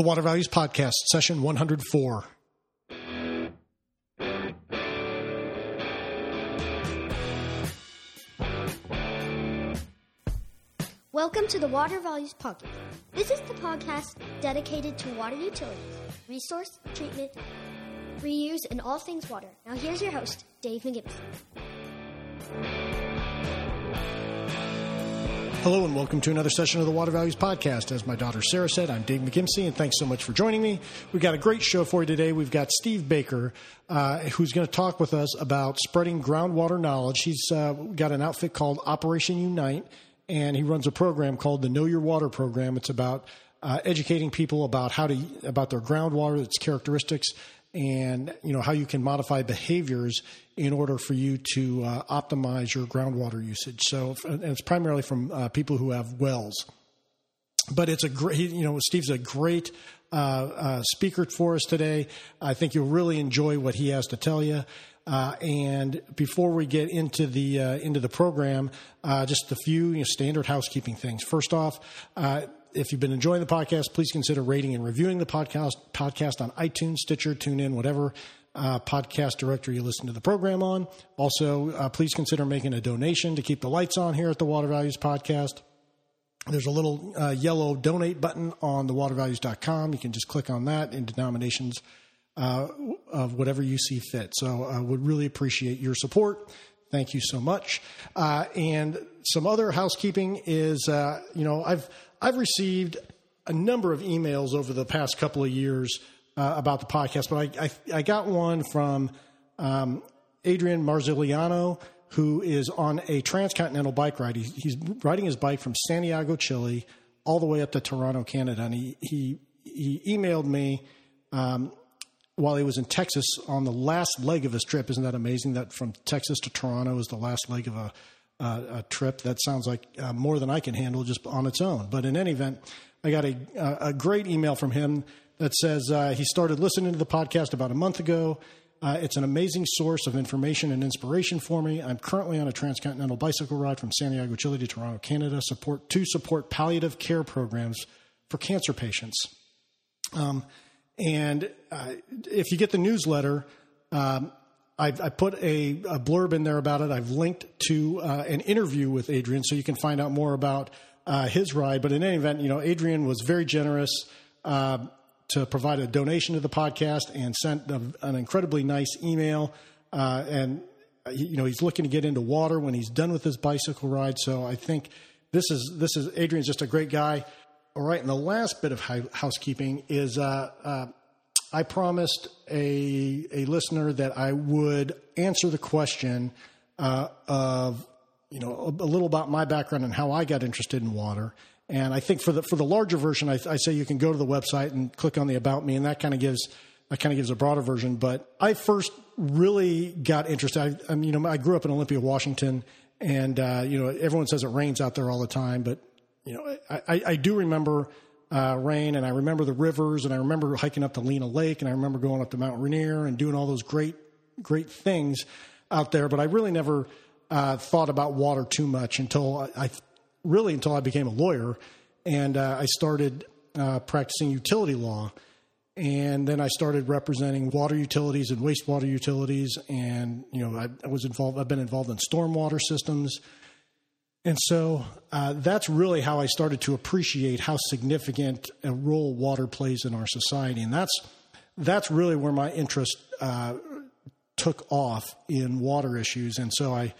The Water Values Podcast, session 104. Welcome to the Water Values Podcast. This is the podcast dedicated to water utilities, resource treatment, reuse, and all things water. Now, here's your host, Dave McGimpsey. Hello and welcome to another session of the Water Values Podcast. As my daughter Sarah said, I'm Dave McGimpsey, and thanks so much for joining me. We've got a great show for you today. We've got Steve Baker, uh, who's going to talk with us about spreading groundwater knowledge. He's uh, got an outfit called Operation Unite, and he runs a program called the Know Your Water program. It's about uh, educating people about how to about their groundwater, its characteristics, and you know how you can modify behaviors in order for you to uh, optimize your groundwater usage. So, and it's primarily from uh, people who have wells. But it's a great, you know, Steve's a great uh, uh speaker for us today. I think you'll really enjoy what he has to tell you. Uh, and before we get into the uh, into the program, just a few you know, standard housekeeping things. First off if you've been enjoying the podcast, please consider rating and reviewing the podcast podcast on iTunes, Stitcher, TuneIn, whatever uh, podcast directory you listen to the program on. Also, uh, please consider making a donation to keep the lights on here at the Water Values Podcast. There's a little uh, yellow donate button on the watervalues.com. You can just click on that in denominations uh, of whatever you see fit. So I would really appreciate your support. Thank you so much. Uh, and some other housekeeping is, uh, you know, I've I've received a number of emails over the past couple of years uh, about the podcast, but I, I, I got one from um, Adrian Marziliano, who is on a transcontinental bike ride. He, he's riding his bike from Santiago, Chile, all the way up to Toronto, Canada, and he he, he emailed me. Um, while he was in Texas on the last leg of his trip, isn't that amazing? That from Texas to Toronto is the last leg of a uh, a trip. That sounds like uh, more than I can handle just on its own. But in any event, I got a, a great email from him that says uh, he started listening to the podcast about a month ago. Uh, it's an amazing source of information and inspiration for me. I'm currently on a transcontinental bicycle ride from Santiago, Chile to Toronto, Canada, support to support palliative care programs for cancer patients. Um, and uh, if you get the newsletter, um, I've, I put a, a, blurb in there about it. I've linked to uh, an interview with Adrian, so you can find out more about uh, his ride. But in any event, you know, Adrian was very generous uh, to provide a donation to the podcast and sent a, an incredibly nice email. Uh, and you know, he's looking to get into water when he's done with his bicycle ride. So I think this is this is Adrian's just a great guy. All right, and the last bit of housekeeping is uh, uh, I promised a a listener that I would answer the question uh, of you know a, a, little about my background and how I got interested in water. And I think for the for the larger version, I, I say you can go to the website and click on the about me, and that kind of gives that kind of gives a broader version. But I first really got interested. I, I you know I grew up in Olympia, Washington, and uh, you know everyone says it rains out there all the time, but you know I, I, I do remember uh, rain, and I remember the rivers, and I remember hiking up to Lena Lake, and I remember going up to Mount Rainier and doing all those great, great things out there. But I really never uh, thought about water too much until I, I, really until I became a lawyer, and uh, I started uh, practicing utility law. And then I started representing water utilities and wastewater utilities, and you know I, I was involved. I've been involved in stormwater systems, and so uh, that's really how I started to appreciate how significant a role water plays in our society, and that's that's really where my interest uh, took off in water issues. And so I,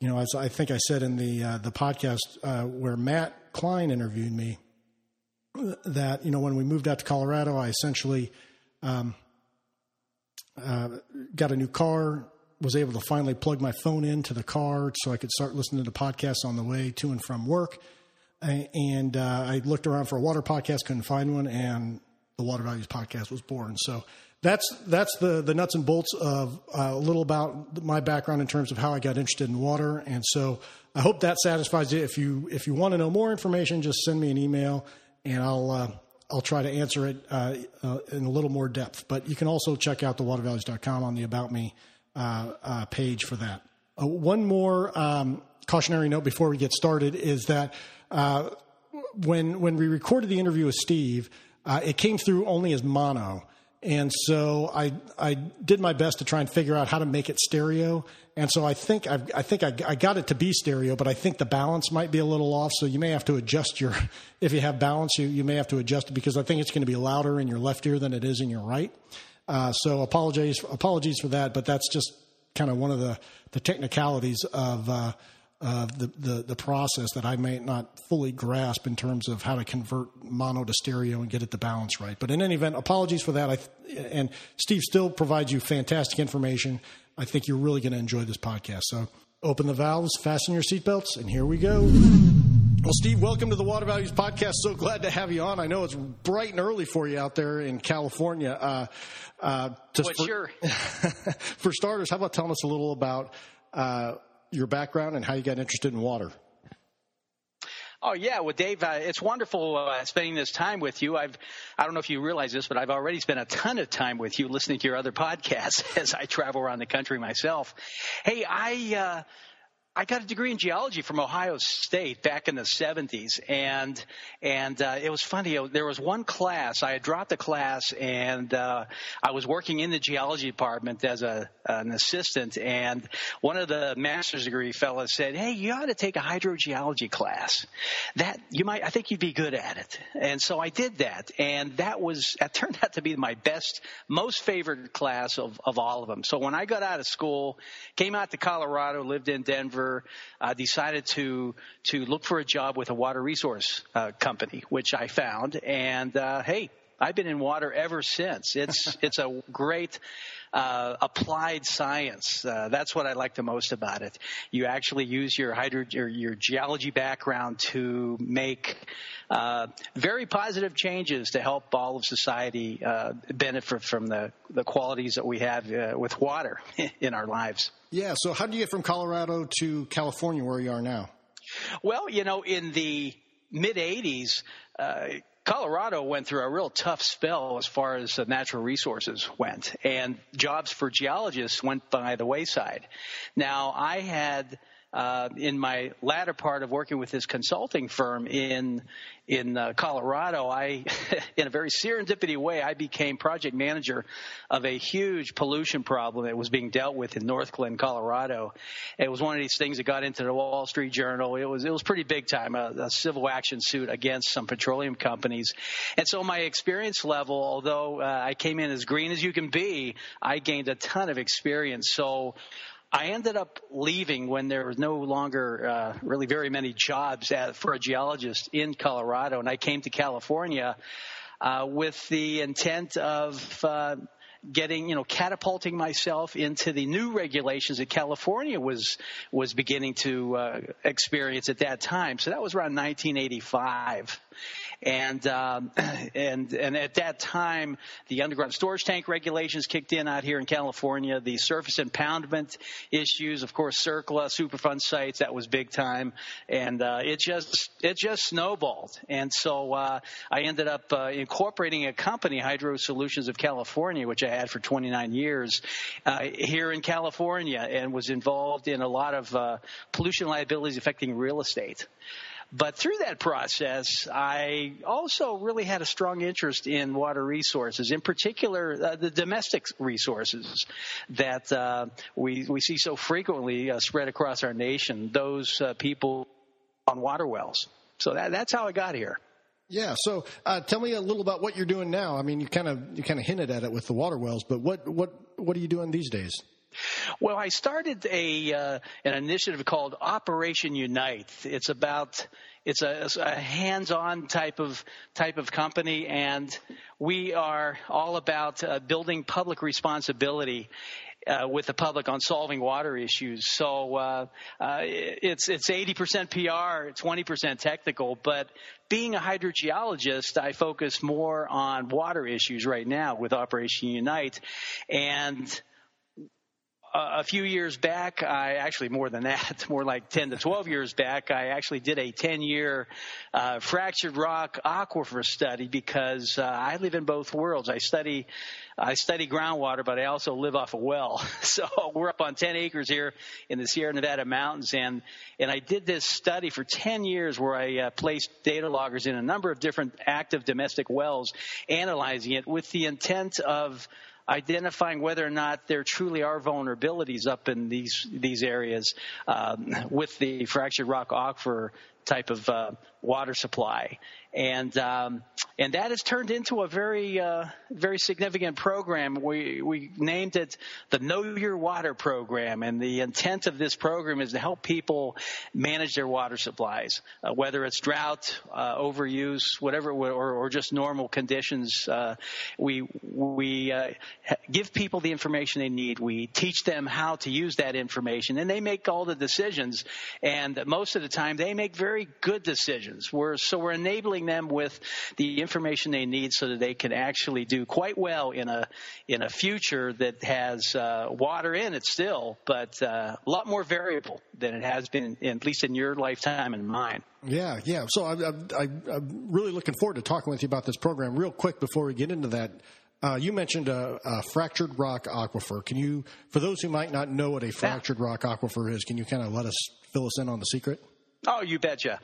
you know, as I think I said in the uh, the podcast uh, where Matt Klein interviewed me, that you know when we moved out to Colorado, I essentially um, uh, got a new car, was able to finally plug my phone into the car so I could start listening to podcasts on the way to and from work. And uh, I looked around for a water podcast, couldn't find one, and the Water Values podcast was born. So that's that's the the nuts and bolts of uh, a little about my background in terms of how I got interested in water. And so I hope that satisfies you. If you if you want to know more information, just send me an email, and I'll uh, I'll try to answer it uh, uh in a little more depth. But you can also check out the watervalues.com on the About Me page for that. Uh, one more um, cautionary note before we get started is that uh, when when we recorded the interview with Steve, uh, it came through only as mono. And so I I did my best to try and figure out how to make it stereo. And so I think I've, I think I, I got it to be stereo, but I think the balance might be a little off. So you may have to adjust your if you have balance, you you may have to adjust it because I think it's going to be louder in your left ear than it is in your right. Uh, so apologies apologies for that, but that's just kind of one of the the technicalities of. Uh, uh, the, the, the process that I may not fully grasp in terms of how to convert mono to stereo and get it the balance right. But in any event, apologies for that. I, and Steve still provides you fantastic information. I think you're really going to enjoy this podcast. So open the valves, fasten your seatbelts, and here we go. Well, Steve, welcome to the Water Values Podcast. So glad to have you on. I know it's bright and early for you out there in California. Uh, uh, well, for, sure. for starters, how about telling us a little about uh, your background and how you got interested in water. Oh yeah, well, Dave, uh, it's wonderful uh, spending this time with you. I've, I don't know if you realize this, but I've already spent a ton of time with you listening to your other podcasts as I travel around the country myself. Hey, I, uh, I got a degree in geology from Ohio State back in the 70s, and and uh, it was funny. There was one class I had dropped a class, and uh, I was working in the geology department as a an assistant, and one of the master's degree fellows said, "Hey, you ought to take a hydrogeology class. That you might, I think you'd be good at it." And so I did that, and that was that turned out to be my best, most favorite class of of all of them. So when I got out of school, came out to Colorado, lived in Denver uh, decided to to look for a job with a water resource uh, company, which I found. And uh, hey, I've been in water ever since. It's it's a great uh, applied science. Uh, that's what I like the most about it. You actually use your hydro your, your geology background to make uh, very positive changes to help all of society uh, benefit from the the qualities that we have uh, with water in our lives. Yeah. So how do you get from Colorado to California, where you are now? Well, you know, in the mid '80s. Uh, Colorado went through a real tough spell as far as natural resources went, and jobs for geologists went by the wayside. Now, I had uh, in my latter part of working with this consulting firm in in uh, Colorado, I, in a very serendipity way, I became project manager of a huge pollution problem that was being dealt with in Northglenn, Colorado. It was one of these things that got into the Wall Street Journal. It was it was pretty big time, a, a civil action suit against some petroleum companies. And so my experience level, although uh, I came in as green as you can be, I gained a ton of experience. So I ended up leaving when there was no longer uh, really very many jobs at, for a geologist in Colorado, and I came to California uh, with the intent of uh, getting, you know, catapulting myself into the new regulations that California was was beginning to uh, experience at that time. So that was around 1985, and um, and and at that time, the underground storage tank regulations kicked in out here in California. The surface impoundment issues, of course, CERCLA, Superfund sites, that was big time, and uh, it just it just snowballed. And so uh, I ended up uh, incorporating a company, Hydro Solutions of California, which I had for 29 years uh, here in California, and was involved in a lot of uh, pollution liabilities affecting real estate. But through that process, I also really had a strong interest in water resources, in particular uh, the domestic resources that uh, we we see so frequently uh, spread across our nation. Those uh, people on water wells. So that, that's how I got here. Yeah. So uh, tell me a little about what you're doing now. I mean, you kind of you kind of hinted at it with the water wells, but what what what are you doing these days? Well, I started a uh, an initiative called Operation Unite. It's about it's a, a, hands-on type of type of company, and we are all about uh, building public responsibility. Uh, with the public on solving water issues. So uh, uh, it's it's 80% PR, 20% technical. But being a hydrogeologist, I focus more on water issues right now with Operation Unite, and a few years back, I actually more than that, more like 10 to 12 years back, I actually did a 10 year uh, fractured rock aquifer study because uh, I live in both worlds. I study I study groundwater, but I also live off a well. So we're up on 10 acres here in the Sierra Nevada mountains, and and I did this study for 10 years where I uh, placed data loggers in a number of different active domestic wells, analyzing it with the intent of identifying whether or not there truly are vulnerabilities up in these these areas um, with the fractured rock aquifer type of uh, water supply and um, and that has turned into a very uh, very significant program. We we named it the Know Your Water program, and the intent of this program is to help people manage their water supplies, uh, whether it's drought, uh, overuse, whatever, or, or just normal conditions. Uh, we we uh, give people the information they need. We teach them how to use that information, and they make all the decisions. And most of the time, they make very good decisions. We're so we're enabling them with the information they need so that they can actually do quite well in a in a future that has uh, water in it still, but uh, a lot more variable than it has been, in, at least in your lifetime and mine. Yeah, yeah. So I, I, I'm really looking forward to talking with you about this program. Real quick before we get into that, uh, you mentioned a, a, fractured rock aquifer. Can you, for those who might not know what a fractured rock aquifer is, can you kind of let us fill us in on the secret? Oh, you betcha.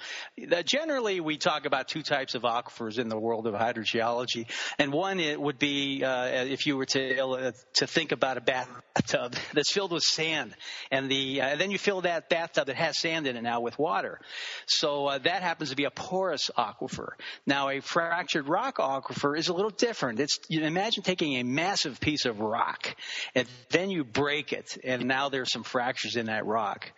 Generally, we talk about two types of aquifers in the world of hydrogeology, and one it would be uh, if you were to uh, to think about a bathtub that's filled with sand, and the uh, then you fill that bathtub that has sand in it now with water. So uh, that happens to be a porous aquifer. Now, a fractured rock aquifer is a little different. It's you imagine taking a massive piece of rock, and then you break it, and now there's some fractures in that rock.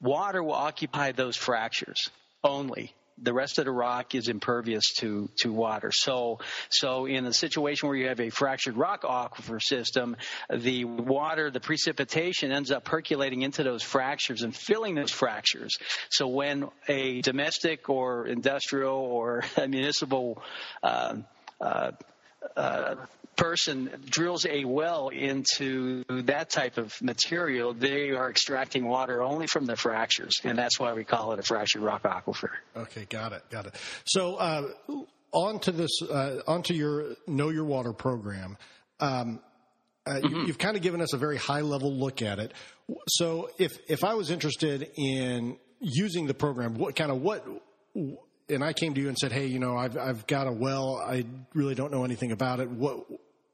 Water will occupy those fractures only. The rest of the rock is impervious to, to water. So, so in a situation where you have a fractured rock aquifer system, the water, the precipitation ends up percolating into those fractures and filling those fractures. So when a domestic or industrial or municipal uh, uh, uh, person drills a well into that type of material, they are extracting water only from the fractures, and that's why we call it a fractured rock aquifer. Okay, got it, got it. So uh, on to this, uh, onto your Know Your Water program. Um, uh, mm-hmm. you, have kind of given us a very high level look at it. So if if I was interested in using the program, what kind of what and I came to you and said, "Hey, you know, I've I've got a well. I really don't know anything about it. What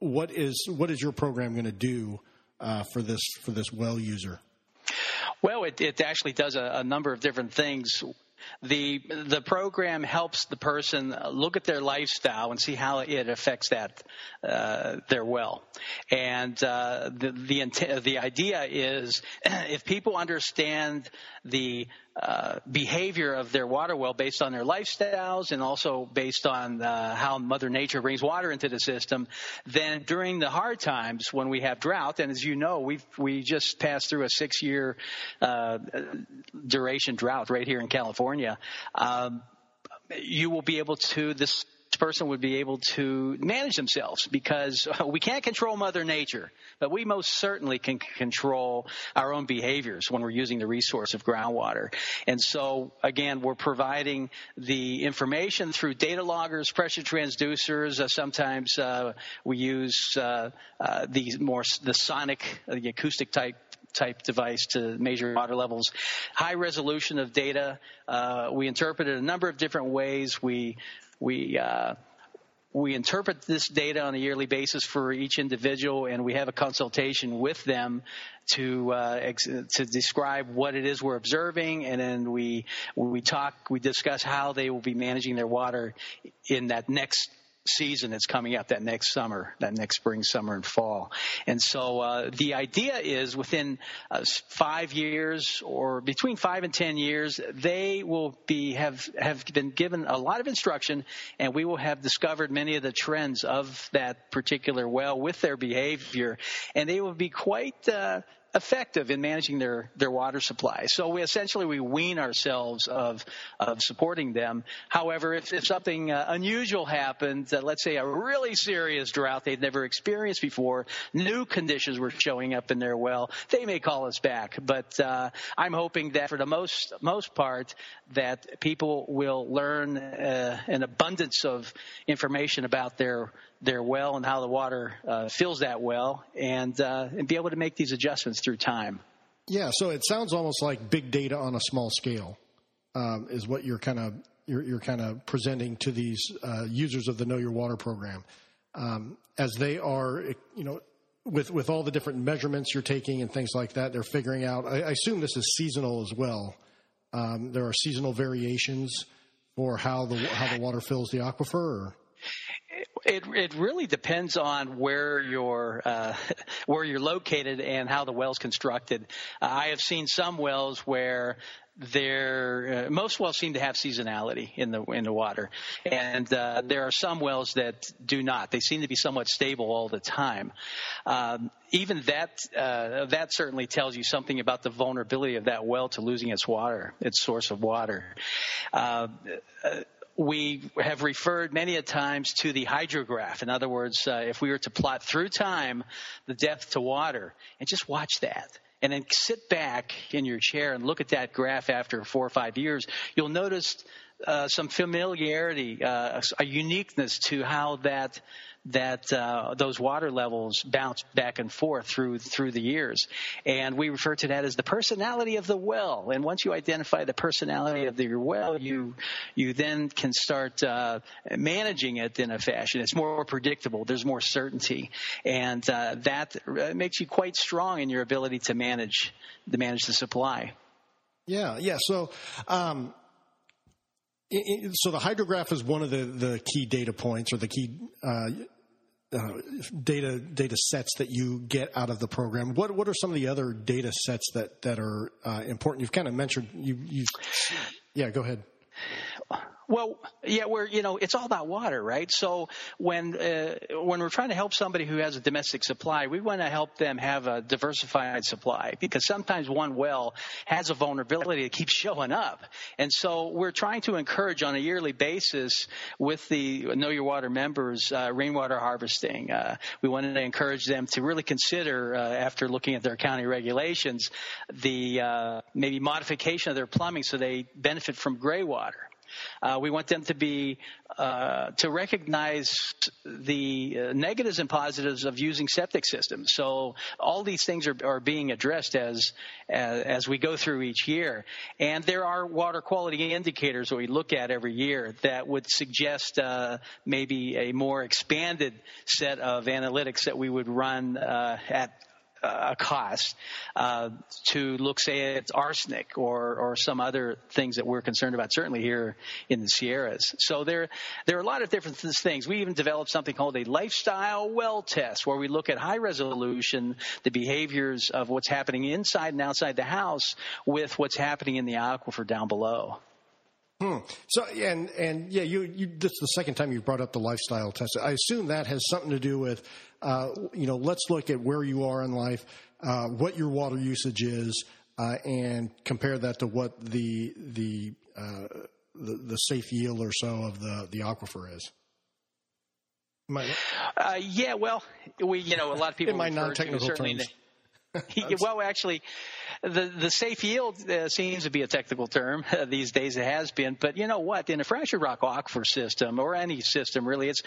what is what is your program going to do uh, for this for this well user?" Well, it, it actually does a, a number of different things the the program helps the person look at their lifestyle and see how it affects that uh, their well. And uh, the the the idea is if people understand the uh, behavior of their water well based on their lifestyles and also based on uh, how Mother Nature brings water into the system, then during the hard times when we have drought, and as you know, we we just passed through a six year uh, duration drought right here in California. Um, you will be able to this person would be able to manage themselves because we can't control Mother Nature, but we most certainly can control our own behaviors when we're using the resource of groundwater. And so, again, we're providing the information through data loggers, pressure transducers. Uh, sometimes uh, we use uh, uh the more the sonic, uh, the acoustic type type device to measure water levels. High resolution of data. Uh, we interpret it a number of different ways. We we uh, we interpret this data on a yearly basis for each individual, and we have a consultation with them to uh, ex- to describe what it is we're observing, and then we we talk, we discuss how they will be managing their water in that next season that's coming up that next summer, that next spring, summer, and fall. And so uh, the idea is within uh, five years or between five and ten years, they will be have have been given a lot of instruction, and we will have discovered many of the trends of that particular well with their behavior, and they will be quite. Uh, effective in managing their, their water supply. So we essentially we wean ourselves of of supporting them. However, if, if something uh, unusual happens, uh, let's say a really serious drought they'd never experienced before, new conditions were showing up in their well, they may call us back. But uh, I'm hoping that for the most most part, that people will learn uh, an abundance of information about their their well and how the water uh, fills that well, and uh, and be able to make these adjustments through time. Yeah, so it sounds almost like big data on a small scale um, is what you're kind of you're, you're kind of presenting to these uh, users of the Know Your Water program, um, as they are, you know, with with all the different measurements you're taking and things like that, they're figuring out. I, I assume this is seasonal as well. Um, there are seasonal variations for how the how the water fills the aquifer. Or? It it really depends on where you're uh, where you're located and how the well's constructed. Uh, I have seen some wells where there uh, most wells seem to have seasonality in the in the water, and uh, there are some wells that do not. They seem to be somewhat stable all the time. Um, even that uh, that certainly tells you something about the vulnerability of that well to losing its water, its source of water. We have referred many a times to the hydrograph. In other words, uh, if we were to plot through time the depth to water and just watch that and then sit back in your chair and look at that graph after four or five years, you'll notice uh, some familiarity, uh, a uniqueness to how that that uh, those water levels bounce back and forth through through the years, and we refer to that as the personality of the well. And once you identify the personality of your well, you you then can start uh, managing it in a fashion. It's more predictable. There's more certainty, and uh, that makes you quite strong in your ability to manage to manage the supply. Yeah, yeah. So. Um so the hydrograph is one of the, the key data points or the key uh, uh, data data sets that you get out of the program. What what are some of the other data sets that that are uh, important? You've kind of mentioned you you. Yeah, go ahead. Well, yeah, we're you know it's all about water, right? So when uh, when we're trying to help somebody who has a domestic supply, we want to help them have a diversified supply because sometimes one well has a vulnerability that keeps showing up, and so we're trying to encourage on a yearly basis with the Know Your Water members uh, rainwater harvesting. Uh, we wanted to encourage them to really consider uh, after looking at their county regulations the uh, maybe modification of their plumbing so they benefit from gray water. Uh, we want them to be uh, to recognize the uh, negatives and positives of using septic systems. So all these things are, are being addressed as, as, as we go through each year. And there are water quality indicators that we look at every year that would suggest uh, maybe a more expanded set of analytics that we would run uh, at a cost uh, to look, say, at arsenic or or some other things that we're concerned about. Certainly here in the Sierras. So there there are a lot of different things. We even developed something called a lifestyle well test, where we look at high resolution the behaviors of what's happening inside and outside the house with what's happening in the aquifer down below. Hmm. So and and yeah, you you this is the second time you've brought up the lifestyle test. I assume that has something to do with, uh, you know, let's look at where you are in life, uh, what your water usage is, uh, and compare that to what the the, uh, the the safe yield or so of the the aquifer is. Uh, yeah, well, we you know a lot of people in my non-technical terms. well, actually, the the safe yield uh, seems to be a technical term uh, these days. It has been, but you know what? In a fractured rock aquifer system or any system, really, it's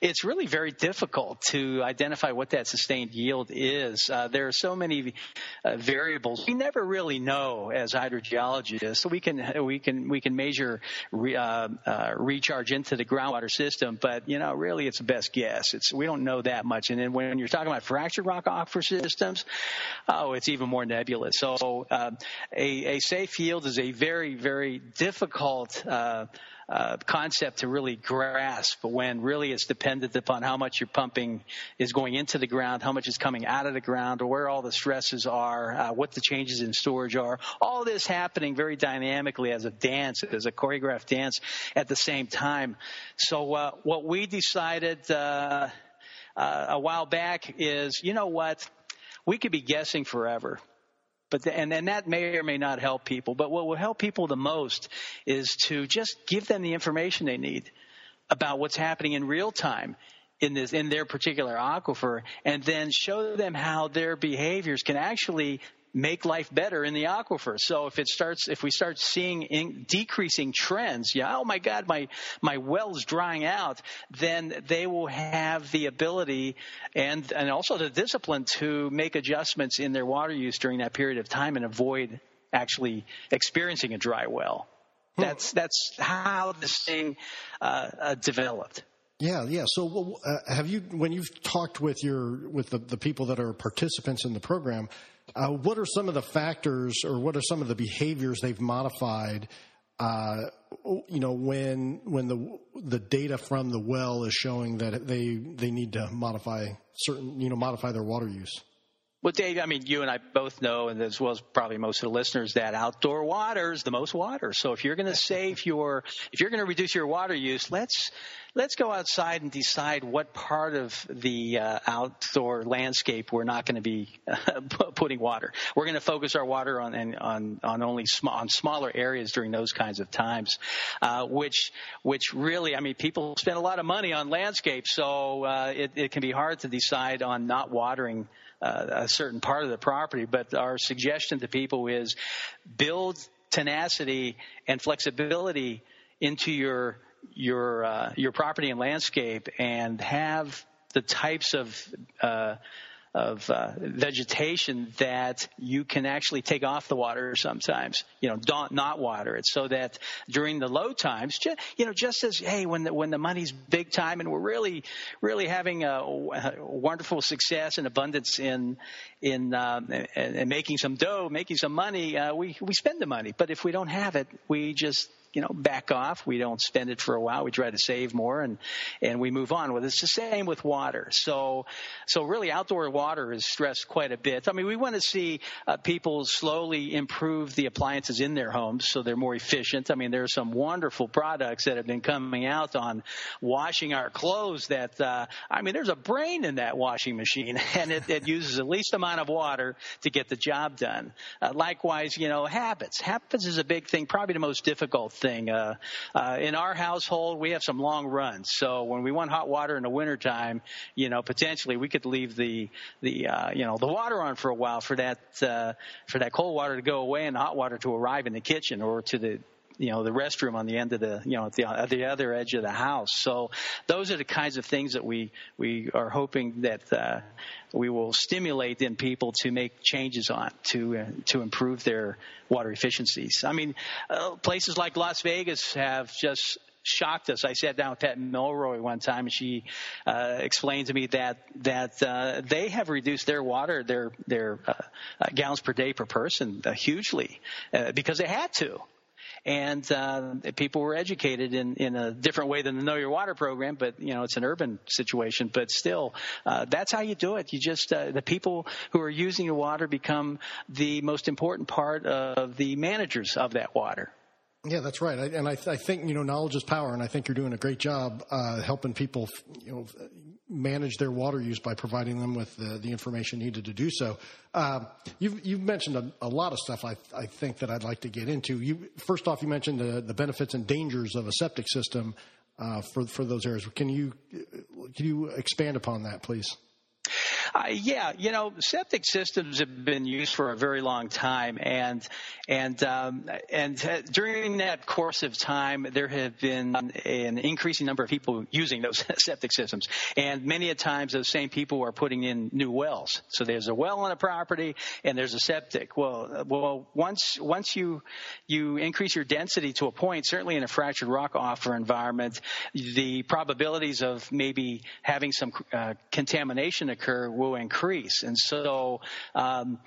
it's really very difficult to identify what that sustained yield is. Uh, there are so many uh, variables we never really know as hydrogeologists. So we can we can we can measure re, uh, uh, recharge into the groundwater system, but you know, really, it's a best guess. It's we don't know that much. And then when you're talking about fractured rock aquifer systems oh, it's even more nebulous. So uh, a, a, safe yield is a very, very difficult uh, uh, concept to really grasp when really it's dependent upon how much you're pumping is going into the ground, how much is coming out of the ground, or where all the stresses are, uh, what the changes in storage are. All this happening very dynamically as a dance, as a choreographed dance at the same time. So uh, what we decided uh, uh, a while back is, you know what? We could be guessing forever. But the, and and that may or may not help people. But what will help people the most is to just give them the information they need about what's happening in real time in this in their particular aquifer, and then show them how their behaviors can actually make life better in the aquifer. So if it starts, if we start seeing in, decreasing trends, yeah, oh my God, my, my well's drying out, then they will have the ability and, and also the discipline to make adjustments in their water use during that period of time and avoid actually experiencing a dry well. Hmm. That's, that's how this thing, uh, uh, developed. Yeah, yeah. So, uh, have you, when you've talked with your with the, the people that are participants in the program, uh, what are some of the factors or what are some of the behaviors they've modified? Uh, you know, when when the the data from the well is showing that they they need to modify certain you know modify their water use. Well, Dave, I mean, you and I both know, and as well as probably most of the listeners, that outdoor water is the most water. So if you're going to save your, if you're going to reduce your water use, let's let's go outside and decide what part of the uh, outdoor landscape we're not going to be uh, putting water. We're going to focus our water on on on only small, on smaller areas during those kinds of times, uh, which which really, I mean, people spend a lot of money on landscape, so uh, it, it can be hard to decide on not watering a certain part of the property. But our suggestion to people is build tenacity and flexibility into your your uh, your property and landscape, and have the types of uh, of uh, vegetation that you can actually take off the water sometimes. You know, don't not water it, so that during the low times, just, you know, just as hey, when the when the money's big time and we're really really having a, a wonderful success and abundance in in um, and, and making some dough, making some money, uh, we we spend the money. But if we don't have it, we just you know, back off. We don't spend it for a while. We try to save more and, and we move on. Well, it's the same with water. So, so really outdoor water is stressed quite a bit. I mean, we want to see uh, people slowly improve the appliances in their homes so they're more efficient. I mean, there are some wonderful products that have been coming out on washing our clothes that, uh, I mean, there's a brain in that washing machine and it, it uses the least amount of water to get the job done. Uh, likewise, you know, habits. Habits is a big thing, probably the most difficult thing. Uh, uh, in our household, we have some long runs. So when we want hot water in the wintertime, you know, potentially we could leave the, the, uh, you know, the water on for a while for that, uh, for that cold water to go away and the hot water to arrive in the kitchen or to the, you know the restroom on the end of the you know at the, at the other edge of the house. So those are the kinds of things that we we are hoping that uh, we will stimulate in people to make changes on to uh, to improve their water efficiencies. I mean, uh, places like Las Vegas have just shocked us. I sat down with Pat Mulroy one time, and she uh, explained to me that that uh, they have reduced their water, their their uh, uh gallons per day per person, hugely uh, because they had to and uh, people were educated in, in a different way than the Know Your Water program. But you know, it's an urban situation. But still, uh, that's how you do it. You just uh, the people who are using your water become the most important part of the managers of that water. Yeah, that's right. I, and I, I, think you know knowledge is power, and I think you're doing a great job uh, helping people, you know, manage their water use by providing them with the, the information needed to do so. Uh, you've, you've mentioned a, a, lot of stuff. I, I think that I'd like to get into. You first off, you mentioned the, the benefits and dangers of a septic system uh, for for those areas. Can you can you expand upon that, please? Uh, yeah, you know, septic systems have been used for a very long time, and and um, and uh, during that course of time, there have been an increasing number of people using those septic systems, and many a times those same people are putting in new wells. So there's a well on a property, and there's a septic. Well, uh, well, once once you you increase your density to a point, certainly in a fractured rock aquifer environment, the probabilities of maybe having some uh, contamination occur will increase. And so, um,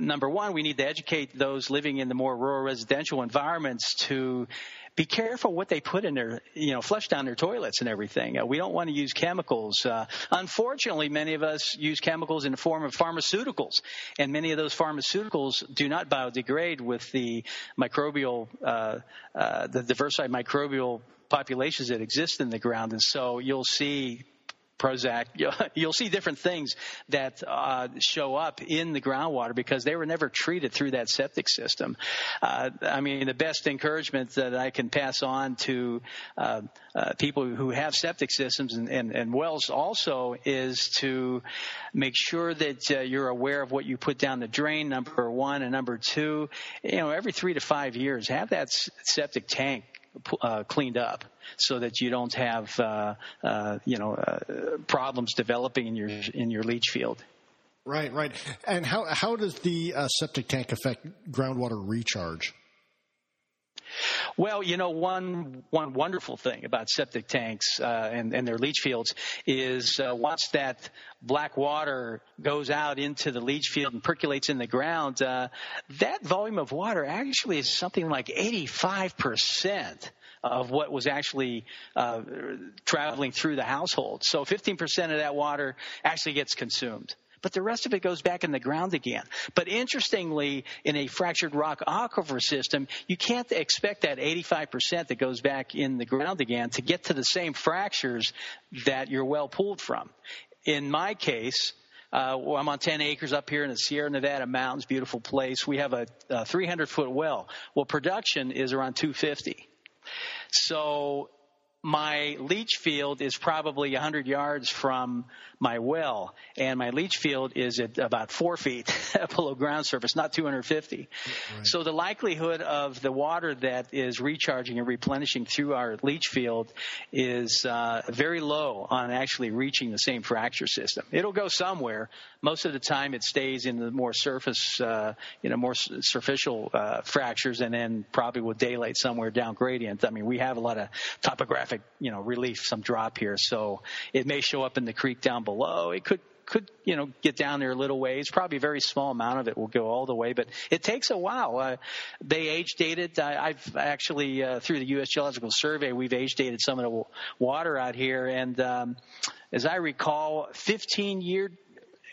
number one, we need to educate those living in the more rural residential environments to be careful what they put in their, you know, flush down their toilets and everything. Uh, we don't want to use chemicals. Uh, unfortunately, many of us use chemicals in the form of pharmaceuticals, and many of those pharmaceuticals do not biodegrade with the microbial, uh, uh the diversified microbial populations that exist in the ground. And so you'll see Prozac, you'll see different things that uh, show up in the groundwater because they were never treated through that septic system. Uh, I mean, the best encouragement that I can pass on to uh, uh people who have septic systems and, and, and, wells also is to make sure that uh, you're aware of what you put down the drain, number one, and number two, you know, every three to five years, have that septic tank uh, cleaned up so that you don't have uh, uh, you know uh, problems developing in your in your leach field. Right, right. And how how does the uh, septic tank affect groundwater recharge? Well, you know, one one wonderful thing about septic tanks uh, and, and their leach fields is uh, once that black water goes out into the leach field and percolates in the ground, uh, that volume of water actually is something like 85 percent of what was actually uh, traveling through the household. So 15% of that water actually gets consumed but the rest of it goes back in the ground again. But interestingly, in a fractured rock aquifer system, you can't expect that 85% that goes back in the ground again to get to the same fractures that your well pulled from. In my case, uh, well, I'm on 10 acres up here in the Sierra Nevada mountains, beautiful place. We have a, a 300 foot well. Well, production is around 250. So my leach field is probably 100 yards from my well, and my leach field is at about four feet below ground surface, not 250. Right. So the likelihood of the water that is recharging and replenishing through our leach field is uh, very low on actually reaching the same fracture system. It'll go somewhere. Most of the time, it stays in the more surface, uh, you know, more superficial uh, fractures, and then probably will daylight somewhere down gradient. I mean, we have a lot of topographic, you know, relief, some drop here, so it may show up in the creek down below. It could could you know get down there a little ways. Probably a very small amount of it will go all the way, but it takes a while. Uh, they age dated. I, I've actually uh, through the U.S. Geological Survey, we've age dated some of the water out here, and um, as I recall, 15 year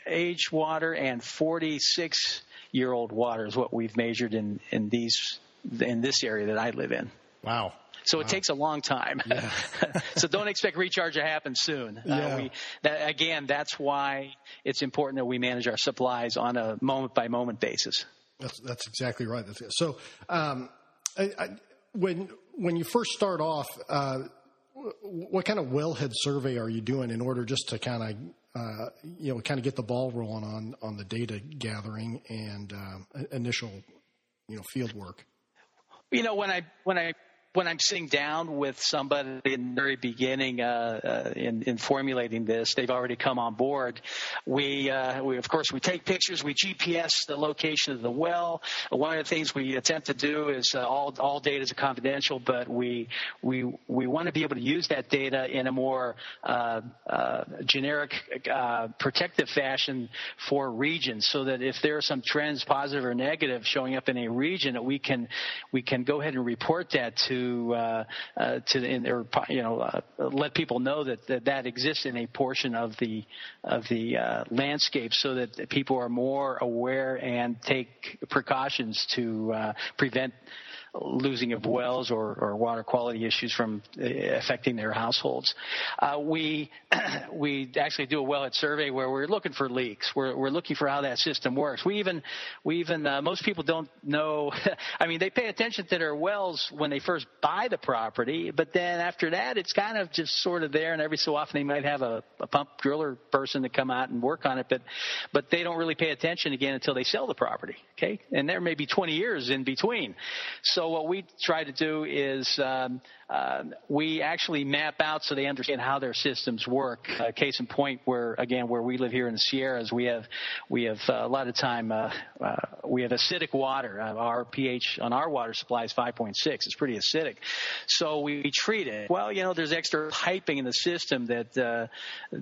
age water and 46 year old water is what we've measured in in these in this area that I live in. Wow. So it takes a long time. Yeah. so don't expect recharge to happen soon. Uh, yeah. Uh, we, that, again, that's why it's important that we manage our supplies on a moment by moment basis. That's that's exactly right. So um, I, I, when when you first start off, uh, what kind of wellhead survey are you doing in order just to kind of uh, you know kind of get the ball rolling on on the data gathering and uh, initial you know field work? You know when I when I when I'm sitting down with somebody in the very beginning uh, uh, in, in, formulating this, they've already come on board. We, uh, we, of course, we take pictures. We GPS the location of the well. One of the things we attempt to do is uh, all all data is confidential, but we we we want to be able to use that data in a more uh, uh, generic, protective fashion for regions, so that if there are some trends, positive or negative, showing up in a region, that we can we can go ahead and report that to uh, uh, to in, or you know uh, let people know that, that that exists in a portion of the of the uh, landscape, so that people are more aware and take precautions to uh, prevent losing of wells or, or water quality issues from uh, affecting their households. Uh, we we actually do a wellhead survey where we're looking for leaks. We're we're looking for how that system works. We even we even uh, most people don't know. I mean, they pay attention to their wells when they first buy the property, but then after that, it's kind of just sort of there. And every so often, they might have a, a pump driller person to come out and work on it, but but they don't really pay attention again until they sell the property. Okay, and there may be 20 years in between. So so what we try to do is um, uh, we actually map out so they understand how their systems work. Uh, case in point, where again where we live here in the Sierras, we have we have uh, a lot of time uh, uh, we have acidic water. Uh, our pH on our water supply is 5.6. It's pretty acidic, so we treat it. Well, you know, there's extra piping in the system that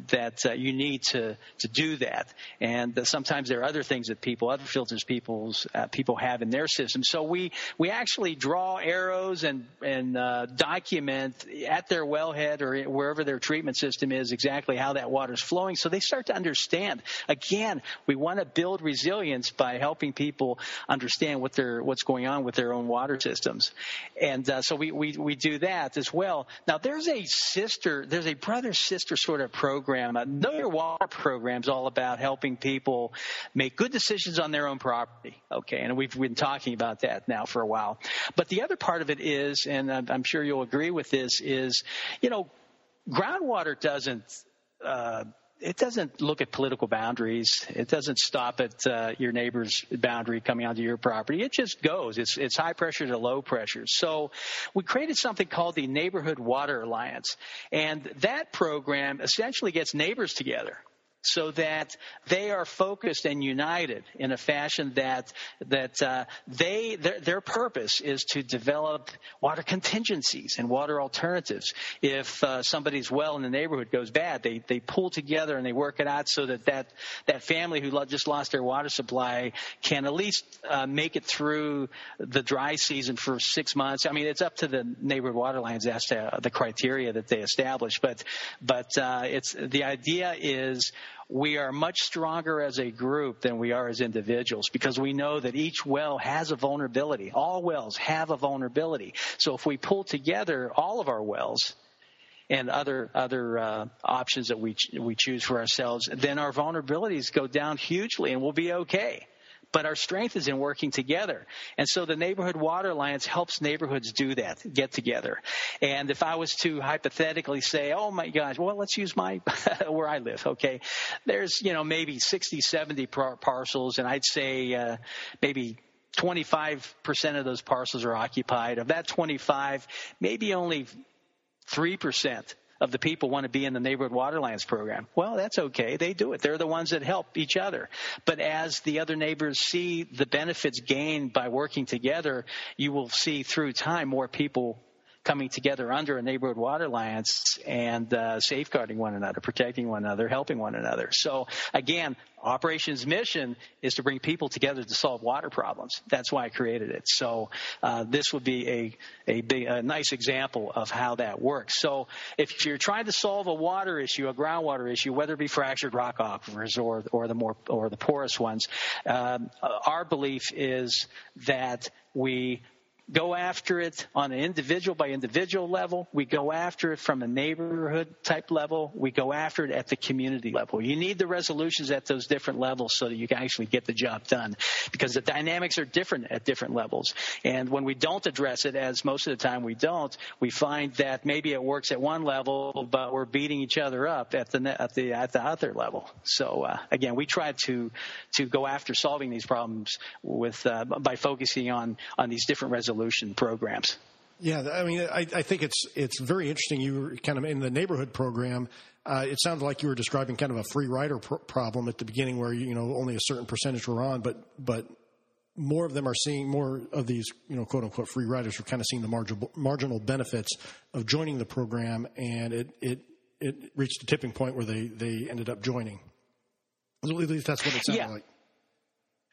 that you need to to do that, and sometimes there are other things that people, other filters people's people have in their system. So we we actually draw arrows and and uh, document at their wellhead or wherever their treatment system is exactly how that water is flowing so they start to understand. Again, we want to build resilience by helping people understand what what's going on with their own water systems. And uh, so we, we, we do that as well. Now there's a sister, there's a brother sister sort of program. Uh, know Your Water program is all about helping people make good decisions on their own property. Okay. And we've been talking about that now for a while. But the other part of it is, and I'm sure you'll agree with this, is, you know, groundwater doesn't, uh, it doesn't look at political boundaries. It doesn't stop at uh, your neighbor's boundary coming onto your property. It just goes. It's it's high pressure to low pressure. So we created something called the Neighborhood Water Alliance, and that program essentially gets neighbors together so that they are focused and united in a fashion that that uh, they their, their purpose is to develop water contingencies and water alternatives. If uh, somebody's well in the neighborhood goes bad, they they pull together and they work it out so that that that family who just lost their water supply can at least uh, make it through the dry season for six months. I mean, it's up to the Neighborhood Water Alliance as to the criteria that they establish, but but uh, it's the idea is we are much stronger as a group than we are as individuals because we know that each well has a vulnerability. All wells have a vulnerability. So if we pull together all of our wells, and other other uh, options that we ch- we choose for ourselves, then our vulnerabilities go down hugely, and we'll be okay but our strength is in working together. And so the Neighborhood Water Alliance helps neighborhoods do that, get together. And if I was to hypothetically say, oh my gosh, well, let's use my, where I live, okay? There's, you know, maybe 60, 70 par- parcels, and I'd say uh, maybe 25% of those parcels are occupied. Of that 25, maybe only 3% of the people want to be in the neighborhood water alliance program. Well, that's okay. They do it. They're the ones that help each other. But as the other neighbors see the benefits gained by working together, you will see through time more people coming together under a neighborhood water alliance and uh, safeguarding one another, protecting one another, helping one another. So again, operations mission is to bring people together to solve water problems. That's why I created it. So uh, this would be a a, a nice example of how that works. So if you're trying to solve a water issue, a groundwater issue, whether it be fractured rock aquifers or or the more or the porous ones, um, our belief is that we go after it on an individual by individual level. We go after it from a neighborhood type level. We go after it at the community level. You need the resolutions at those different levels so that you can actually get the job done because the dynamics are different at different levels. And when we don't address it, as most of the time we don't, we find that maybe it works at one level, but we're beating each other up at the, at the, at the other level. So, uh, again, we try to, to go after solving these problems with, uh, by focusing on, on these different resolutions resolution programs. Yeah, I mean, I, I, think it's it's very interesting. You were kind of in the neighborhood program. Uh, it sounded like you were describing kind of a free rider problem at the beginning, where you know only a certain percentage were on, but but more of them are seeing more of these you know quote unquote free riders are kind of seeing the marginal marginal benefits of joining the program, and it it it reached a tipping point where they they ended up joining. At least that's what it sounded yeah. like.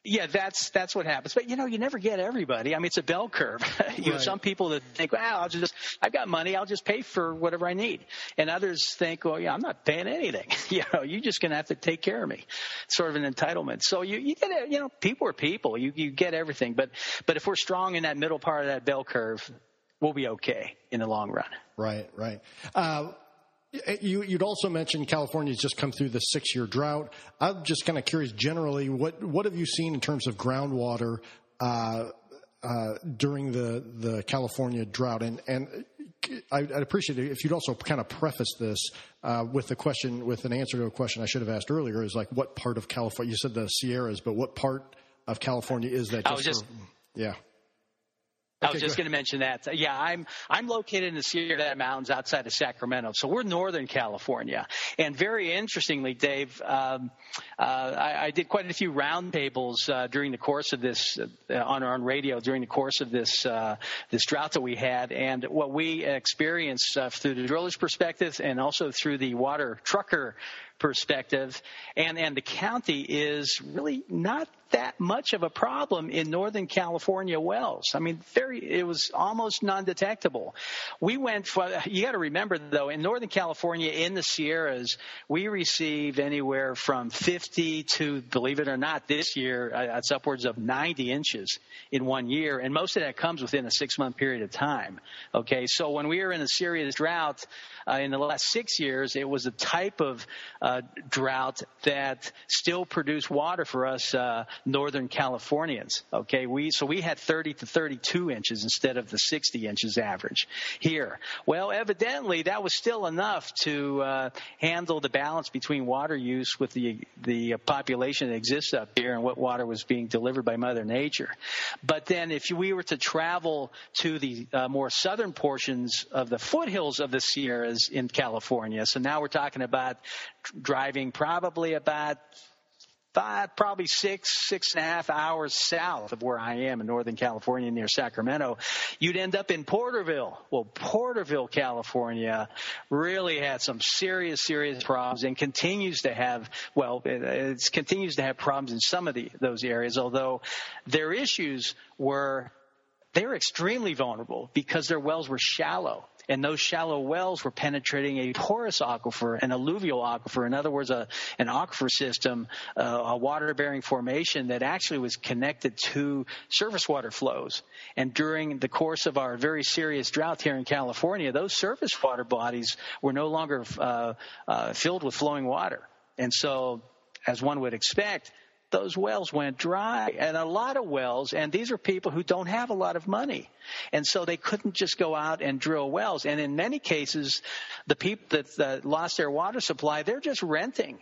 Yeah, that's that's what happens. But you know, you never get everybody. I mean, it's a bell curve. you right. know, some people that think, "Well, I'll just I've got money, I'll just pay for whatever I need," and others think, "Well, yeah, I'm not paying anything. you know, you're just going to have to take care of me." sort of an entitlement. So you you get it. You know, people are people. You you get everything. But but if we're strong in that middle part of that bell curve, we'll be okay in the long run. Right. Right. Uh, you, would also mentioned California's just come through the six-year drought. I'm just kind of curious, generally, what what have you seen in terms of groundwater uh, uh, during the the California drought? And and I'd appreciate it if you'd also kind of preface this uh, with the question, with an answer to a question I should have asked earlier. Is like, what part of California? You said the Sierras, but what part of California is that? Just I was just, for, yeah. I was just going to mention that. Yeah, I'm I'm located in the Sierra Mountains outside of Sacramento, so we're Northern California. And very interestingly, Dave, um, uh, I, I, did quite a few roundtables uh, during the course of this uh, on on radio during the course of this uh, this drought that we had, and what we experienced uh, through the driller's perspective and also through the water trucker perspective, and, and the county is really not that much of a problem in Northern California wells. I mean, very, it was almost non-detectable. We went for, you got to remember though, in Northern California, in the Sierras, we received anywhere from 50 to, believe it or not, this year, uh, it's upwards of 90 inches in one year. And most of that comes within a six month period of time. Okay. So when we were in a serious drought, uh, in the last six years, it was a type of uh, drought that still produced water for us uh, Northern Californians. Okay, we so we had 30 to 32 inches instead of the 60 inches average here. Well, evidently that was still enough to uh, handle the balance between water use with the the population that exists up here and what water was being delivered by Mother Nature. But then, if we were to travel to the uh, more southern portions of the foothills of the Sierras in California, so now we're talking about driving probably about five, probably six, six and a half hours south of where I am in Northern California near Sacramento, you'd end up in Porterville. Well, Porterville, California really had some serious, serious problems and continues to have, well, it continues to have problems in some of the, those areas, although their issues were they were extremely vulnerable because their wells were shallow and those shallow wells were penetrating a porous aquifer, an alluvial aquifer. In other words, a, an aquifer system, uh, a water-bearing formation that actually was connected to surface water flows. And during the course of our very serious drought here in California, those surface water bodies were no longer uh, uh, filled with flowing water. And so, as one would expect, those wells went dry and a lot of wells and these are people who don't have a lot of money and so they couldn't just go out and drill wells and in many cases the people that uh, lost their water supply they're just renting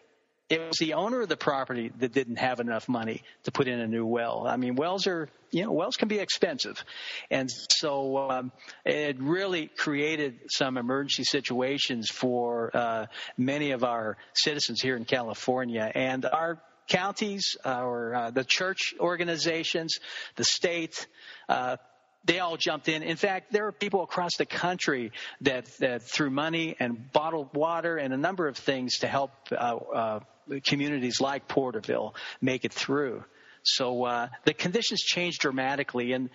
it was the owner of the property that didn't have enough money to put in a new well. I mean, wells are, you know, wells can be expensive. And so, um, it really created some emergency situations for, uh, many of our citizens here in California. And our counties uh, or uh, the church organizations, the state, uh, they all jumped in. In fact, there are people across the country that, that threw money and bottled water and a number of things to help uh, uh, communities like Porterville make it through. So uh, the conditions changed dramatically. And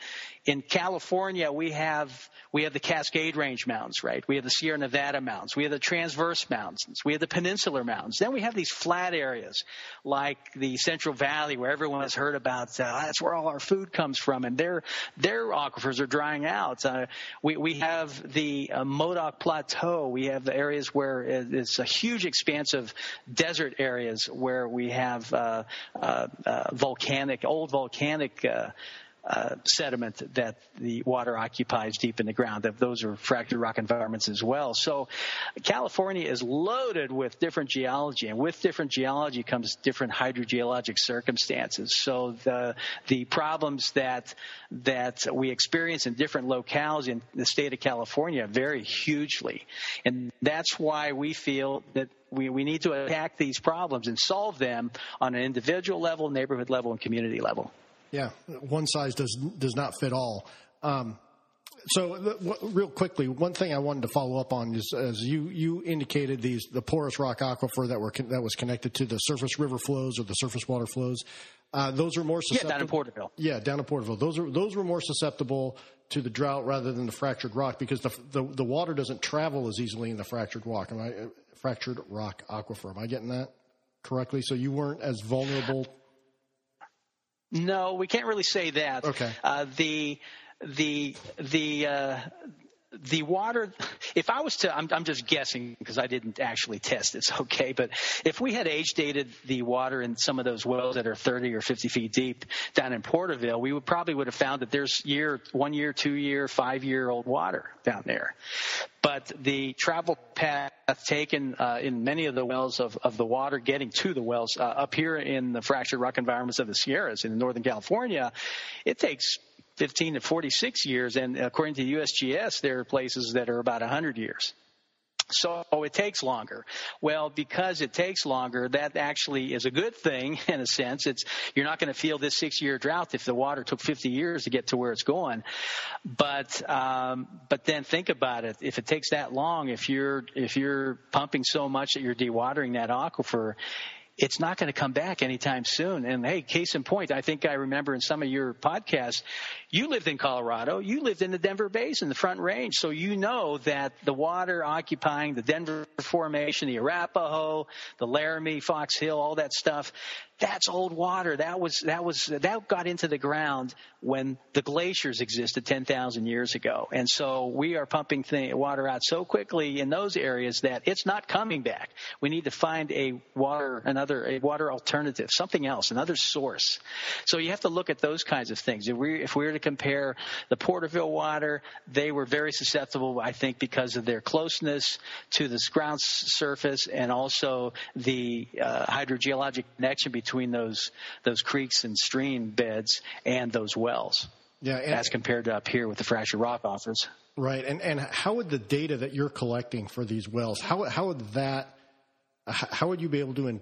in California, we have we have the Cascade Range Mountains, right? We have the Sierra Nevada Mountains. We have the Transverse Mountains. We have the Peninsular Mountains. Then we have these flat areas like the Central Valley, where everyone has heard about. Uh, that's where all our food comes from, and their their aquifers are drying out. Uh, we we have the uh, Modoc Plateau. We have the areas where it's a huge expanse of desert areas where we have uh, uh, uh volcanic, old volcanic uh, sediment that the water occupies deep in the ground. Those are fractured rock environments as well. So California is loaded with different geology, and with different geology comes different hydrogeologic circumstances. So the the problems that that we experience in different locales in the state of California vary hugely, and that's why we feel that we, we need to attack these problems and solve them on an individual level, neighborhood level, and community level. Yeah, one size does does not fit all. Um, so, the, real quickly, one thing I wanted to follow up on is, as you you indicated, these the porous rock aquifer that were that was connected to the surface river flows or the surface water flows. Uh, those are more susceptible. Yeah, down in Porterville. Yeah, down in Porterville. Those are those were more susceptible to the drought rather than the fractured rock because the the, the water doesn't travel as easily in the fractured rock. Am I uh, fractured rock aquifer? Am I getting that correctly? So you weren't as vulnerable no, we can't really say that. Okay. Uh, the the the uh, the water, if I was to, I'm, I'm just guessing because I didn't actually test it's okay, but if we had age dated the water in some of those wells that are 30 or 50 feet deep down in Porterville, we would probably would have found that there's year, one year, two year, five year old water down there. But the travel path taken uh, in many of the wells of, of the water getting to the wells uh, up here in the fractured rock environments of the Sierras in Northern California, it takes 15 to 46 years, and according to the USGS, there are places that are about 100 years. So it takes longer. Well, because it takes longer, that actually is a good thing in a sense. It's you're not going to feel this six year drought if the water took 50 years to get to where it's going. But um, but then think about it. If it takes that long, if you're if you're pumping so much that you're dewatering that aquifer, it's not going to come back anytime soon. And hey, case in point, I think I remember in some of your podcasts, you lived in Colorado, you lived in the Denver Basin, the Front Range, so you know that the water occupying the Denver Formation, the Arapahoe, the Laramie, Fox Hill, all that stuff, that's old water. That was that was that got into the ground when the glaciers existed 10,000 years ago. And so we are pumping thing, water out so quickly in those areas that it's not coming back. We need to find a water another a water alternative, something else, another source. So you have to look at those kinds of things. If we if we were to compare the Porterville water, they were very susceptible, I think, because of their closeness to the ground surface and also the uh, hydrogeologic connection between between those those creeks and stream beds and those wells. Yeah, and, as compared to up here with the fractured rock offers. Right, and and how would the data that you're collecting for these wells how how would that how would you be able to in,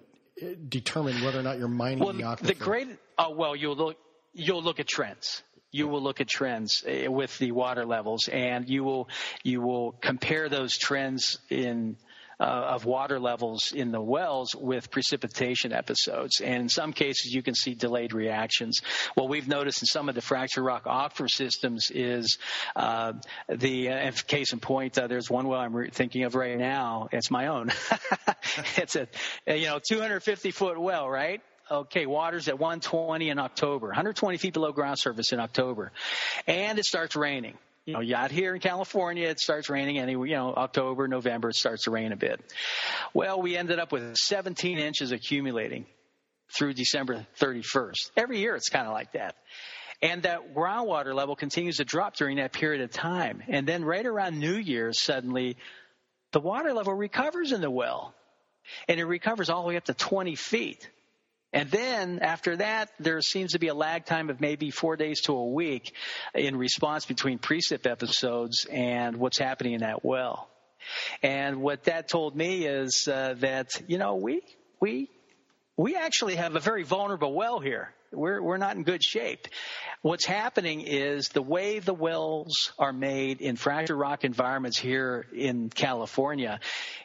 determine whether or not you're mining well, the aquifer? The great uh, well, you'll look you'll look at trends you will look at trends eh, with the water levels and you will you will compare those trends in uh, of water levels in the wells with precipitation episodes. And in some cases, you can see delayed reactions. What we've noticed in some of the fracture rock aquifer systems is uh, the uh, case in point. Uh, there's one well I'm re- thinking of right now. It's my own. it's a you know 250 foot well, right? okay, water's at 120 in October, 120 feet below ground surface in October, and it starts raining you know, out here in California, it starts raining any, you know, October, November, it starts to rain a bit. Well, we ended up with 17 inches accumulating through December 31st. Every year it's kind of like that. And that groundwater level continues to drop during that period of time. And then right around New Year's, suddenly the water level recovers in the well. And it recovers all the way up to 20 feet. And then after that, there seems to be a lag time of maybe four days to a week in response between precip episodes and what's happening in that well. And what that told me is uh, that you know we we we actually have a very vulnerable well here. We're we're not in good shape. What's happening is the way the wells are made in fractured rock environments here in California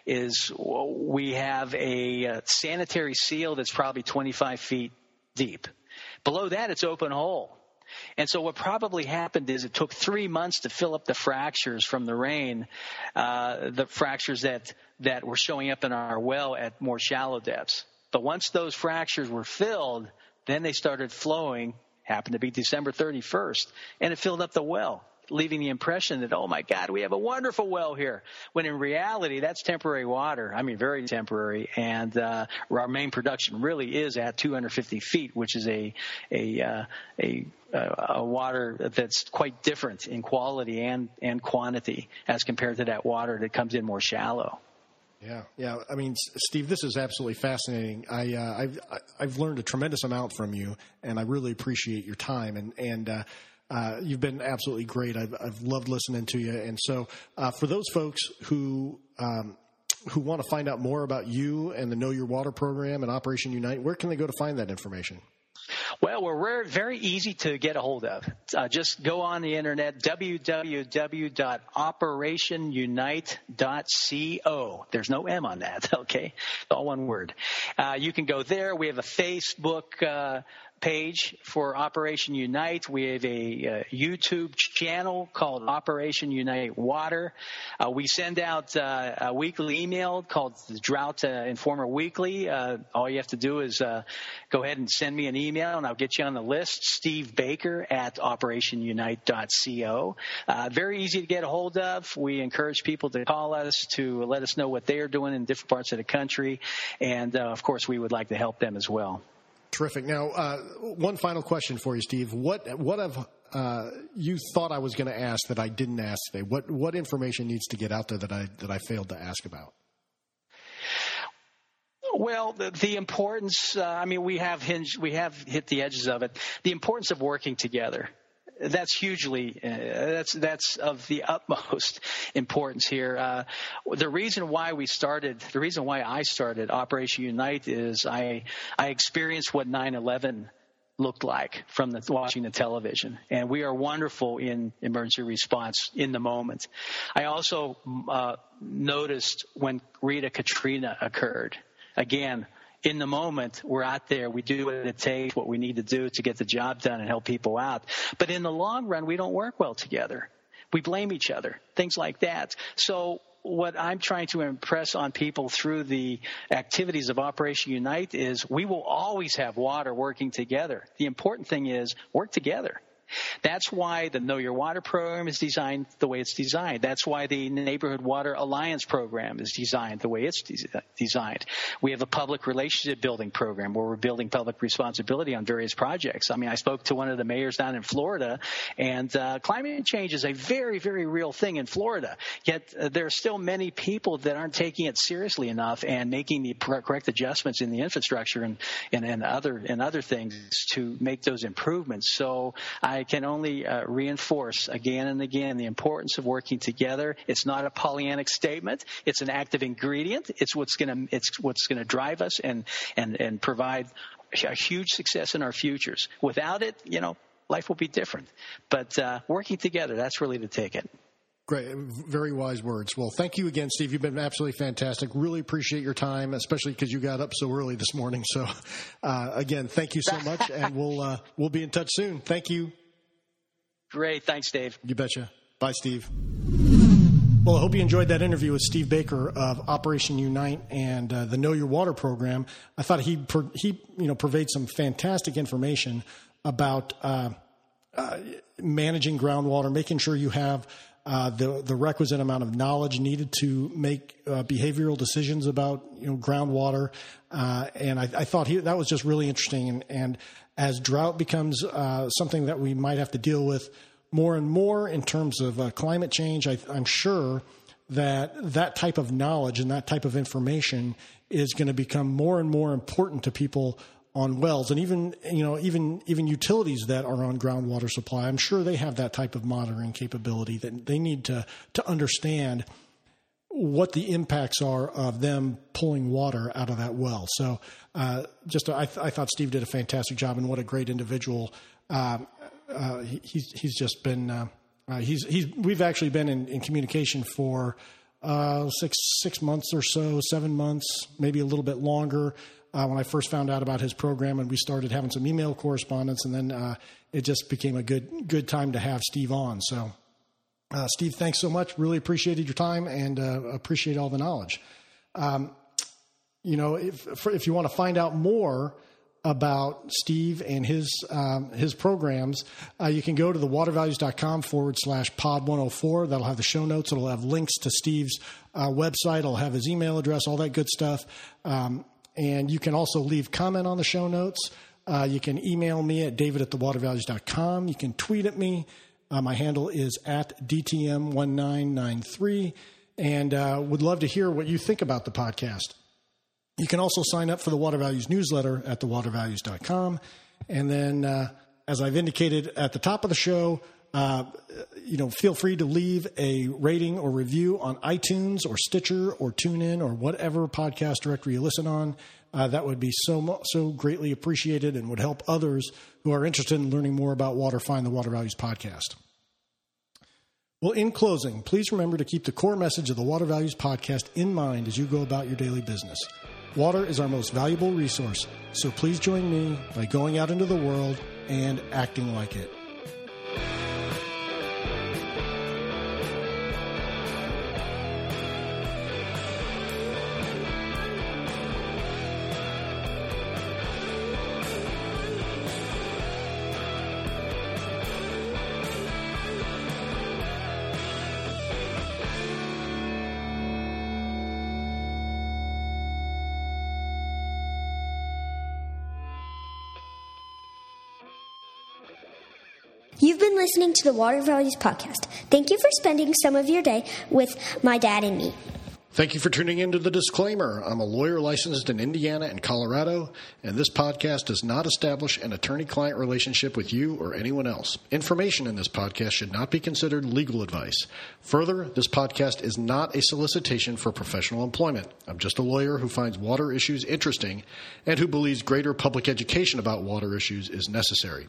is we have a uh, sanitary seal that's probably 25 feet deep. Below that, it's open hole. And so what probably happened is it took three months to fill up the fractures from the rain, uh, the fractures that, that were showing up in our well at more shallow depths. But once those fractures were filled, then they started flowing happened to be December 31st, and it filled up the well, leaving the impression that, oh my God, we have a wonderful well here. When in reality, that's temporary water. I mean, very temporary. And uh, our main production really is at 250 feet, which is a a uh, a a water that's quite different in quality and, and quantity as compared to that water that comes in more shallow. Yeah, yeah. I mean, Steve, this is absolutely fascinating. I, uh, I've I've learned a tremendous amount from you, and I really appreciate your time. And and uh, uh, you've been absolutely great. I've I've loved listening to you. And so, uh, for those folks who um, who want to find out more about you and the Know Your Water program and Operation Unite, where can they go to find that information? Well, we're very easy to get a hold of. Uh, just go on the internet, www.operationunite.co. There's no M on that, okay? All one word. Uh, you can go there. We have a Facebook uh, page for Operation Unite. We have a uh, YouTube channel called Operation Unite Water. Uh, we send out uh, a weekly email called the Drought uh, Informer Weekly. Uh, all you have to do is go ahead and send me an email, and I'll get you on the list. Steve Baker at OperationUnite.co. very easy to get a hold of. We encourage people to call us to let us know what they are doing in different parts of the country, and of course, we would like to help them as well. Terrific. Now, uh, one final question for you, Steve. What what have uh, you thought I was going to ask that I didn't ask today? What what information needs to get out there that I that I failed to ask about? Well, the, the importance. Uh, I mean, we have hinged, we have hit the edges of it. The importance of working together that's hugely uh, that's that's of the utmost importance here. Uh, the reason why we started, the reason why I started Operation Unite is I I experienced what 9/11 looked like from the, watching the television. And we are wonderful in emergency response in the moment. I also uh, noticed when Rita Katrina occurred. Again, in the moment, we're out there. We do what it takes, what we need to do to get the job done and help people out. But in the long run, we don't work well together. We blame each other, things like that. So what I'm trying to impress on people through the activities of Operation Unite is we will always have water working together. The important thing is work together. That's why the Know Your Water program is designed the way it's designed. That's why the Neighborhood Water Alliance program is designed the way it's de- designed. We have a public relationship building program where we're building public responsibility on various projects. I mean, I spoke to one of the mayors down in Florida, and uh, climate change is a very, very real thing in Florida. Yet uh, there are still many people that aren't taking it seriously enough and making the correct adjustments in the infrastructure and, and, and other and other things to make those improvements. So I I can only uh, reinforce again and again the importance of working together. It's not a Pollyannic statement. It's an active ingredient. It's what's going to it's what's going to drive us and and and provide a huge success in our futures. Without it, you know, life will be different. But uh, working together, that's really the ticket. Great. Very wise words. Well, thank you again, Steve. You've been absolutely fantastic. Really appreciate your time, especially because you got up so early this morning. So, uh, again, thank you so much, and we'll uh, we'll be in touch soon. Thank you. Great. Thanks, Dave. You betcha. Bye, Steve. Well, I hope you enjoyed that interview with Steve Baker of Operation Unite and uh, the Know Your Water program. I thought he he you know purveyed some fantastic information about uh, uh, managing groundwater, making sure you have uh, the the requisite amount of knowledge needed to make uh, behavioral decisions about you know groundwater, uh, and I, I, thought he, that was just really interesting. And, and as drought becomes uh, something that we might have to deal with more and more in terms of uh, climate change, I, I'm sure that that type of knowledge and that type of information is going to become more and more important to people on wells. And even you know even even utilities that are on groundwater supply i'm sure they have that type of monitoring capability that they need to to understand what the impacts are of them pulling water out of that well. So, uh, just I, th- I, thought Steve did a fantastic job, and what a great individual. Uh, uh, he, he's he's just been uh, uh, he's he's we've actually been in, in communication for uh, six six months or so, seven months, maybe a little bit longer. when I first found out about his program, and we started having some email correspondence, and then it just became a good good time to have Steve on. So. Uh, Steve, thanks so much. Really appreciated your time and uh, appreciate all the knowledge. Um, you know, if, if you want to find out more about Steve and his um, his programs, uh, you can go to thewatervalues.com forward slash pod 104. That'll have the show notes. It'll have links to Steve's uh, website. It'll have his email address, all that good stuff. Um, and you can also leave comment on the show notes. Uh, you can email me at david at thewatervalues.com. You can tweet at me. Uh, my handle is at DTM1993 and uh, would love to hear what you think about the podcast. You can also sign up for the Water Values newsletter at thewatervalues.com. And then, uh, as I've indicated at the top of the show, uh, you know, feel free to leave a rating or review on iTunes or Stitcher or TuneIn or whatever podcast directory you listen on. Uh, that would be so so greatly appreciated and would help others who are interested in learning more about water find the Water Values podcast. Well, in closing, please remember to keep the core message of the Water Values podcast in mind as you go about your daily business. Water is our most valuable resource, so please join me by going out into the world and acting like it. Listening to the Water Values Podcast. Thank you for spending some of your day with my dad and me. Thank you for tuning in to the disclaimer. I'm a lawyer licensed in Indiana and Colorado, and this podcast does not establish an attorney client relationship with you or anyone else. Information in this podcast should not be considered legal advice. Further, this podcast is not a solicitation for professional employment. I'm just a lawyer who finds water issues interesting and who believes greater public education about water issues is necessary.